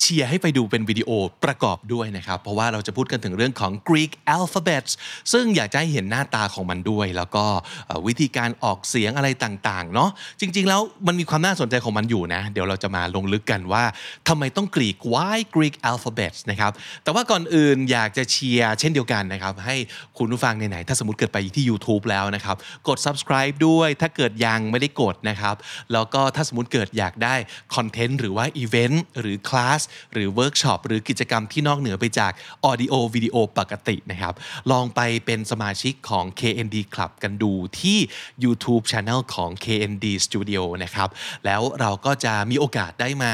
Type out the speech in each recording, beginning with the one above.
เชียร์ให้ไปดูเป็นวิดีโอประกอบด้วยนะครับ เพราะว่าเราจะพูดกันถึงเรื่องของ Greek alphabets ซึ่งอยากจะให้เห็นหน้าตาของมันด้วย แล้วก็วิธีการออกเสียงอะไรต่างๆเนาะจริง ๆ แล้วมันมีความน่าสนใจของมันอยู่นะ เดี๋ยวเราจะมาลงลึกกันว่าทำไมต้องกรีก why Greek alphabets นะครับแต่ว่าก่อนอื่นอยากจะเชียร์เช่นเดียวกันนะครับ ให้คุณผู้ฟังไหนๆถ้าสมมติเกิดไปที่ YouTube แล้วนะครับ กด subscribe ด้วยถ้าเกิดยังไม่ได้กดนะครับแล้วก็ถ้าสมมติเกิดอยากได้content หรือว่าอีเวนต์หรือคลาสหรือเวิร์กช็อปหรือกิจกรรมที่นอกเหนือไปจากออดิโอวิดีโอปกตินะครับ ลองไปเป็นสมาชิกของ KND Club กันดูที่ YouTube Channel ของ KND Studio นะครับ แล้วเราก็จะมีโอกาสได้มา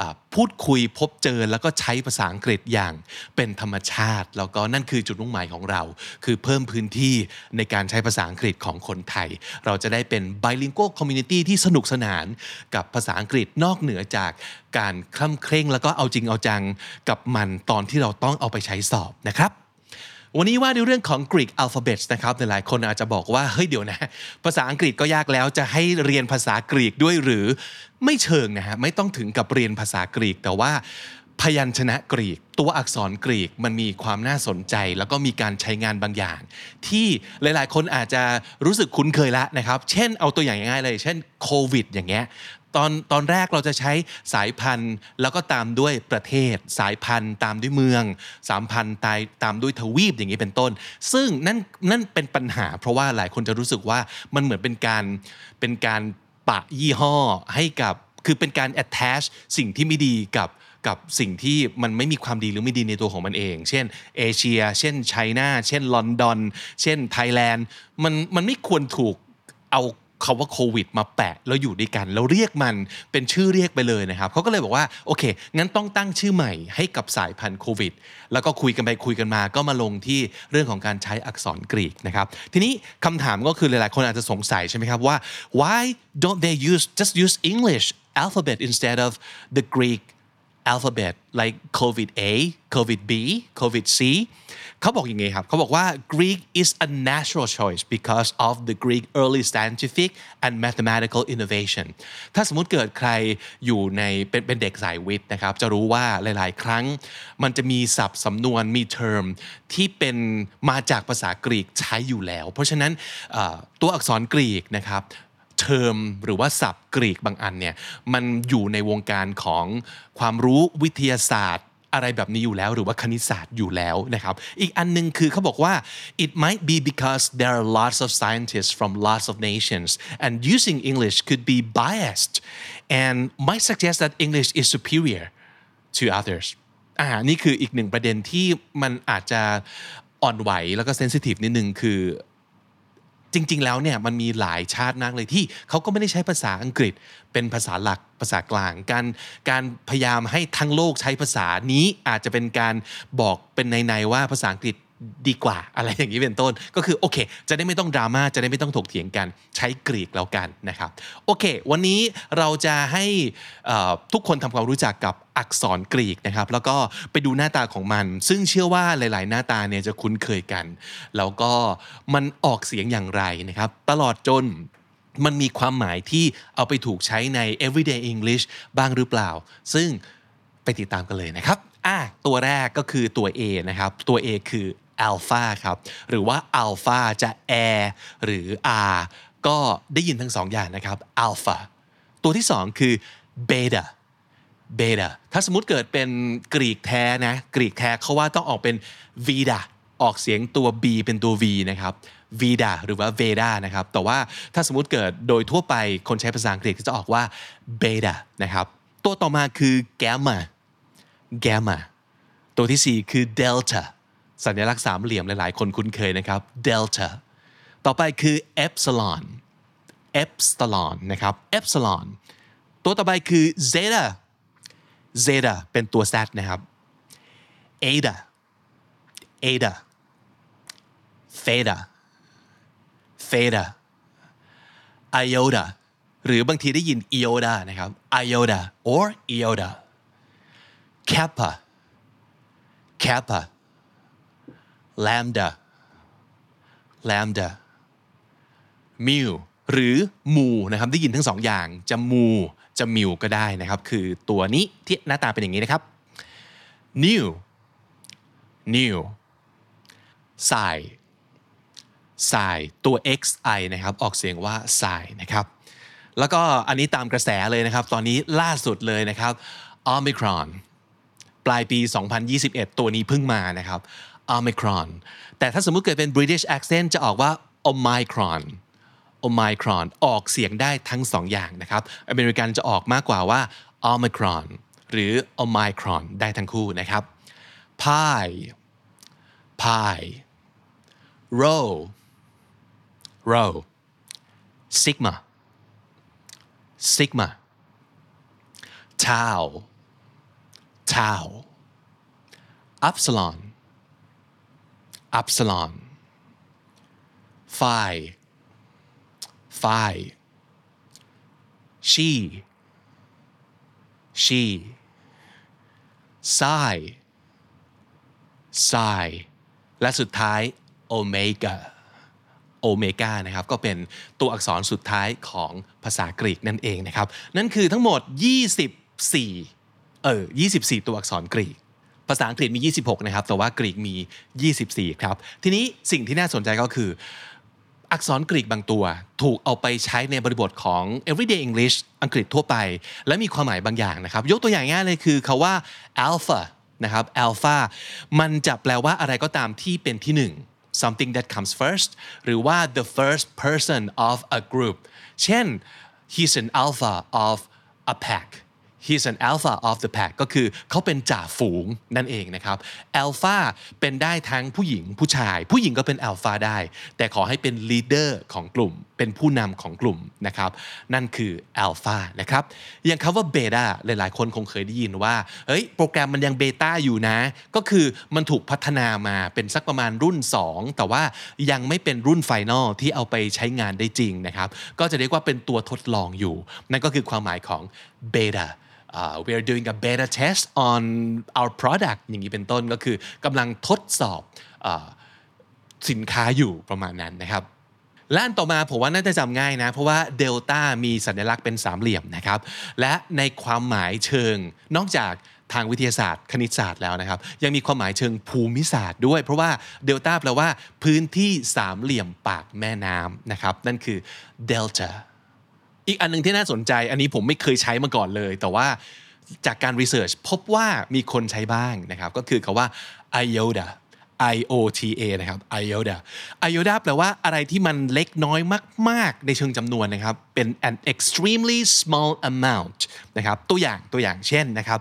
อ่าพูดคุยพบเจอแล้วก็ใช้ภาษาอังกฤษอย่างเป็นธรรมชาติ แล้วก็นั่นคือจุดมุ่งหมายของเรา คือเพิ่มพื้นที่ในการใช้ภาษาอังกฤษของคนไทย เราจะได้เป็น bilingual community ที่สนุกสนานกับภาษาอังกฤษนอกเหนือจากการคล่ำเคร่งแล้วก็เอาจริงเอาจังกับมันตอนที่เราต้องเอาไปใช้สอบนะครับ วันนี้ว่าในเรื่องของ Greek alphabet นะครับหลายคนอาจจะบอกว่าเฮ้ยเดี๋ยวนะ ภาษาอังกฤษก็ยากแล้วจะให้เรียนภาษากรีกด้วยหรือไม่เชิงนะฮะไม่ต้องถึงกับเรียนภาษากรีก แต่ว่าพยัญชนะกรีก ตัวอักษรกรีกมันมีความน่าสนใจ แล้วก็มีการใช้งานบางอย่าง ที่หลาย ๆ คนอาจจะรู้สึกคุ้นเคยแล้วนะครับ เช่นเอาตัวอย่างง่ายๆเลย เช่นโควิดอย่างเงี้ย ตอนตอนแรกเราจะใช้สายพันธุ์ แล้วก็ตามด้วยประเทศ สายพันธุ์ ตามด้วยเมือง สามพันธุ์ตายตามด้วยทวีปอย่างนี้เป็นต้น ซึ่งนั่นนั่นเป็นปัญหา เพราะว่าหลายคนจะรู้สึกว่ามันเหมือนเป็นการเป็นการปะยี่ห้อให้กับคือเป็นการ attach สิ่งที่ไม่ดีกับกับสิ่งที่มันไม่มีความดีหรือไม่ดีในตัวของมันเอง เช่นเอเชีย เช่นไชน่า เช่นลอนดอน เช่นไทยแลนด์ มันมันไม่ควรถูกเอา คาว่าโควิดมาแปะแล้วอยู่ด้วยกันแล้วเรียกมันเป็นชื่อเรียกไปเลยนะครับเขาก็เลยบอกว่าโอเค งั้นต้องตั้งชื่อใหม่ให้กับสายพันธุ์โควิด แล้วก็คุยกันไปคุยกันมา ก็มาลงที่เรื่องของการใช้อักษรกรีกนะครับ ทีนี้คำถามก็คือหลายๆ คนอาจจะสงสัยใช่ไหมครับว่า why don't they use just use English alphabet instead of the Greek alphabet like COVID A COVID B COVID C เขาบอกอย่างไงครับเขาบอกว่า Greek is a natural choice because of the Greek early scientific and mathematical innovation ถ้าสมมติเกิดใครอยู่ในเป็นเป็นเด็กสายวิทย์นะครับ จะรู้ว่าหลาย ๆ ครั้ง มันจะมีศัพท์สำนวนมี term ที่เป็นมาจากภาษากรีกใช้อยู่แล้ว เพราะฉะนั้นตัวอักษรกรีกนะครับ เทอมหรือว่าศัพท์กรีกบางอันเนี่ยมันอยู่ในวงการของความรู้วิทยาศาสตร์อะไรแบบนี้อยู่แล้วหรือว่าคณิตศาสตร์อยู่แล้วนะครับ อีกอันหนึงคือเขาบอกว่า it might be because there are lots of scientists from lots of nations and using English could be biased and might suggest that English is superior to others อ่านี่คืออีกหนึ่งประเด็นที่มันอาจจะอ่อนไหวแล้วก็เซนซิทีฟนิดนึงคือ จริง ๆ แล้วเนี่ยมันมีหลายชาติมากเลยที่เขาก็ไม่ได้ใช้ภาษาอังกฤษ เป็นภาษาหลักภาษากลาง การการพยายามให้ทั้งโลกใช้ภาษานี้อาจจะเป็นการบอกเป็นในๆว่าภาษาอังกฤษ ดีกว่าอะไรอย่างนี้เป็นต้น ก็คือโอเค จะได้ไม่ต้องดราม่าจะได้ไม่ต้องถกเถียงกันใช้กรีกแล้วกันนะครับโอเค วันนี้เราจะให้ทุกคนทำความรู้จักกับอักษรกรีกนะครับ แล้วก็ไปดูหน้าตาของมัน ซึ่งเชื่อว่าหลาย ๆ หน้าตาเนี่ยจะคุ้นเคยกัน แล้วก็มันออกเสียงอย่างไรนะครับ ตลอดจนมันมีความหมายที่เอาไปถูกใช้ใน everyday English บ้างหรือเปล่า ซึ่งไปติดตามกันเลยนะครับอะตัวแรกก็คือตัว A นะครับตัว A คือ alpha ครับ หรือว่า alpha จะ a หรือ r ก็ได้ยินทั้งสองอย่างนะครับ alpha ตัวที่สองคือ beta เบต้าถ้าสมมติเกิดเป็นกรีกแท้นะกรีกแท้เขาว่าต้องออกเป็น vida ออกเสียงตัว b เป็นตัว v นะครับ vida หรือว่า veda นะครับ แต่ว่าถ้าสมมติเกิดโดยทั่วไปคนใช้ภาษาอังกฤษก็จะออกว่า beta นะครับ ตัวต่อมาคือ gamma gamma ตัวที่ 4 คือ delta สัญลักษณ์สามเหลี่ยมหลายๆ คนคุ้นเคยนะครับ delta ต่อไปคือ epsilon epsilon นะครับ epsilon ตัวต่อไปคือ zeta zeta เป็นตัว z นะครับ eta eta theta theta iota หรือบางทีได้ยิน iota นะครับ iota or iota kappa kappa lambda lambda mu หรือมูนะครับได้ยินทั้งสองอย่างจะมูจะมิวก็ได้นะครับ คือตัวนี้ที่หน้าตาเป็นอย่างนี้นะครับ new new psi psi ตัว xi นะครับ ออกเสียงว่า psi นะครับ แล้วก็อันนี้ตามกระแสเลยนะครับ ตอนนี้ล่าสุดเลยนะครับ omicron ปลายปี 2021 ตัวนี้เพิ่งมานะครับ omicron แต่ถ้าสมมุติเกิดเป็น British accent จะออกว่า omicron omicron ออกเสียงได้ทั้งสองอย่างนะครับ อเมริกันจะออกมากกว่าว่า omicron หรือ omicron ได้ทั้งคู่นะครับ pie pie rho rho sigma sigma tau tau epsilon epsilon phi phi she she psi psi และสุดท้าย omega โอเมกานะครับก็เป็นตัวอักษรสุดท้ายของภาษากรีกนั่นเองนะครับ นั่นคือทั้งหมด 24 เออ 24 ตัวอักษรกรีก ภาษาอังกฤษมี 26 นะครับ แต่ว่ากรีกมี 24 ครับ ทีนี้สิ่งที่น่าสนใจก็คือ อักษรกรีกบางตัว ถูกเอาไปใช้ในบริบทของ everyday English อังกฤษทั่วไป และมีความหมายบางอย่างนะครับ ยกตัวอย่างง่ายเลยคือคาว่า alpha นะครับ alpha มันจะแปลว่าอะไรก็ตามที่เป็นที่หนึ่ง something that comes first หรือว่า the first person of a group เช่น he's an alpha of a pack he's an alpha of the pack ก็คือเขาเป็นจ่าฝูงนั่นเองนะครับ alpha เป็นได้ทั้งผู้หญิงผู้ชาย ผู้หญิงก็เป็น alpha ได้ แต่ขอให้เป็น leader ของกลุ่ม เป็นผู้นำของกลุ่มนะครับ นั่นคือ alpha นะครับ อย่างคำว่า beta หลายๆ คนคงเคยได้ยินว่า เฮ้ย โปรแกรมมันยัง beta อยู่นะ ก็คือมันถูกพัฒนามาเป็นสักประมาณรุ่น 2 แต่ว่ายังไม่เป็นรุ่น final ที่เอาไปใช้งานได้จริงนะครับ ก็จะเรียกว่าเป็นตัวทดลองอยู่ นั่นก็คือความหมายของ beta uh, we are doing a beta test on our product อย่างนี้เป็นต้นก็คือกำลังทดสอบอสินค้าอยู่ประมาณนั้นนะครับและอันต่อมาผมว่าน่าจะจำง่ายนะ เพราะว่าเดลต้ามีสัญลักษณ์เป็นสามเหลี่ยมนะครับ และในความหมายเชิงนอกจากทางวิทยาศาสตร์ คณิตศาสตร์แล้วนะครับ ยังมีความหมายเชิงภูมิศาสตร์ด้วย เพราะว่าเดลต้าแปลว่าพื้นที่สามเหลี่ยมปากแม่น้ำนะครับ นั่นคือเดลต้า อีกอันหนึ่งที่น่าสนใจ อันนี้ผมไม่เคยใช้มาก่อนเลย แต่ว่าจากการรีเสิร์ชพบว่ามีคนใช้บ้างนะครับ ก็คือคาว่า iota iota นะครับ iota iota แปลว่าอะไรที่มันเล็กน้อยมาก ๆ ในเชิงจำนวนนะครับ เป็น an extremely small amount นะครับ ตัวอย่างตัวอย่างเช่นนะครับ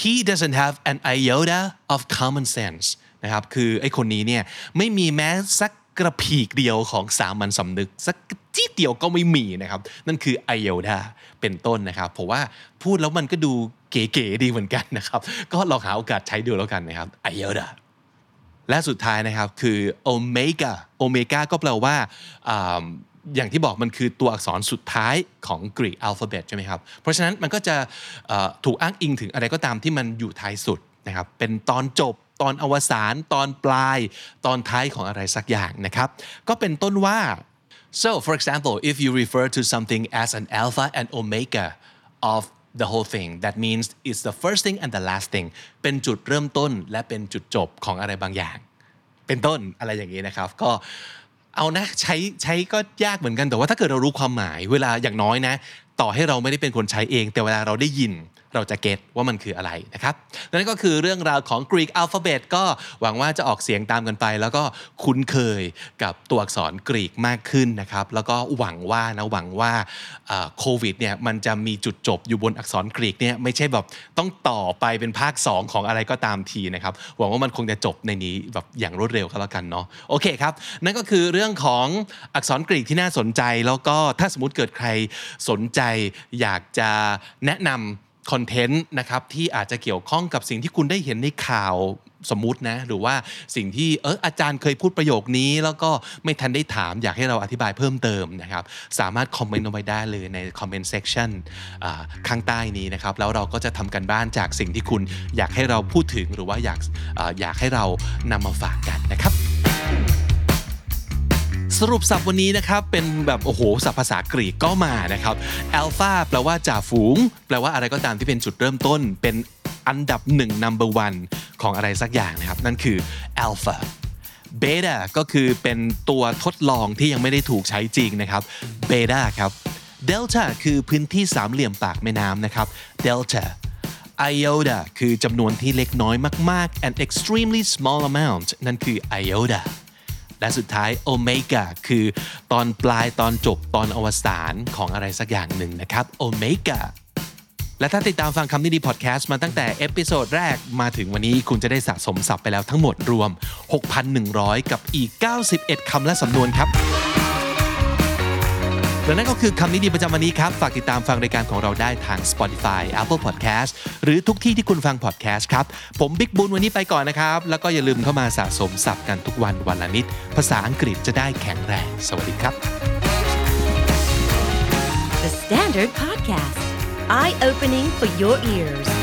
he doesn't have an iota of common sense นะครับ คือไอ้คนนี้เนี่ยไม่มีแม้สักกระพีกเดียวของสามัญสำนึกสัก จี้เดียวก็ไม่มีนะครับ นั่นคือ iota เป็นต้นนะครับผมว่าพูดแล้วมันก็ดูเก๋ๆดีเหมือนกันนะครับ ก็ลองหาโอกาสใช้ดูแล้วกันนะครับ iota และสุดท้ายนะครับคือ omega omega ก็แปลว่าอย่างที่บอกมันคือตัวอักษรสุดท้ายของกรีกอัลฟาเบตใช่ไหมครับ เพราะฉะนั้นมันก็จะถูกอ้างอิงถึงอะไรก็ตามที่มันอยู่ท้ายสุดนะครับ เป็นตอนจบตอนอวสานตอนปลาย ตอนท้ายของอะไรสักอย่างนะครับ ก็เป็นต้นว่า so for example if you refer to something as an alpha and omega of the whole thing that means it's the first thing and the last thing เป็นจุดเริ่มต้นและเป็นจุดจบของอะไรบางอย่าง เป็นต้นอะไรอย่างนี้นะครับ ก็เอานะใช้ใช้ก็ยากเหมือนกันแต่ว่าถ้าเกิดเรารู้ความหมาย เวลาอย่างน้อยนะ ต่อให้เราไม่ได้เป็นคนใช้เอง แต่เวลาเราได้ยินเราจะเก็ตว่ามันคืออะไรนะครับนั่นก็คือเรื่องราวของ Greek alphabet ก็หวังว่าจะออกเสียงตามกันไป แล้วก็คุ้นเคยกับตัวอักษรกรีกมากขึ้นนะครับ แล้วก็หวังว่านะหวังว่าโควิดเนี่ยมันจะมีจุดจบอยู่บนอักษรกรีกเนี่ยไม่ใช่แบบต้องต่อไปเป็นภาค 2 ของอะไรก็ตามทีนะครับ หวังว่ามันคงจะจบในนี้แบบอย่างรวดเร็วก็แล้วกันเนาะโอเคครับ นั่นก็คือเรื่องของอักษรกรีกที่น่าสนใจ แล้วก็ถ้าสมมติเกิดใครสนใจอยากจะแนะนำ คอนเทนต์นะครับที่อาจจะเกี่ยวข้องกับสิ่งที่คุณได้เห็นในข่าวสมมุตินะหรือว่าสิ่งที่เอออาจารย์เคยพูดประโยคนี้ แล้วก็ไม่ทันได้ถามอยากให้เราอธิบายเพิ่มเติมนะครับ สามารถคอมเมนต์เอาไว้ได้เลยในคอมเมนต์เซ c ชั n ข้างใต้นี้นะครับ แล้วเราก็จะทำกันบ้านจากสิ่งที่คุณอยากให้เราพูดถึงหรือว่าอยากออยากให้เรานำมาฝากกันนะครับ สรุปศัพท์วันนี้นะครับ เป็นแบบโอ้โหศัพท์ภาษากรีกก็มานะครับ alpha แปลว่าจ่าฝูง แปลว่าอะไรก็ตามที่เป็นจุดเริ่มต้น เป็นอันดับหนึ่ง number one ของอะไรสักอย่างนะครับ นั่นคือ alpha beta ก็คือเป็นตัวทดลองที่ยังไม่ได้ถูกใช้จริงนะครับ beta ครับ delta คือพื้นที่สามเหลี่ยมปากแม่น้ำนะครับ delta iota คือจำนวนที่เล็กน้อยมากๆ an extremely small amount นั่นคือ iota และสุดท้ายโอเมก้าคือตอนปลายตอนจบตอนอวสานของอะไรสักอย่างหนึ่งนะครับโอเมก้าและถ้าติดตามฟังคำนี้ดีพอดแคสต์มาตั้งแต่ episode แรกมาถึงวันนี้คุณจะได้สะสมศัพท์ไปแล้วทั้งหมดรวม 6,100 กับอีก 91 คำและสำนวนครับ และนั่นก็คือคำนี้ดีประจำวันนี้ครับ ฝากติดตามฟังรายการของเราได้ทาง Spotify Apple Podcast หรือทุกที่ที่คุณฟัง podcast ครับ ผมบิ๊กบุญวันนี้ไปก่อนนะครับ แล้วก็อย่าลืมเข้ามาสะสมศัพท์กันทุกวันวันละนิด ภาษาอังกฤษจะได้แข็งแรง สวัสดีครับ The Standard Podcast, eye opening for your ears.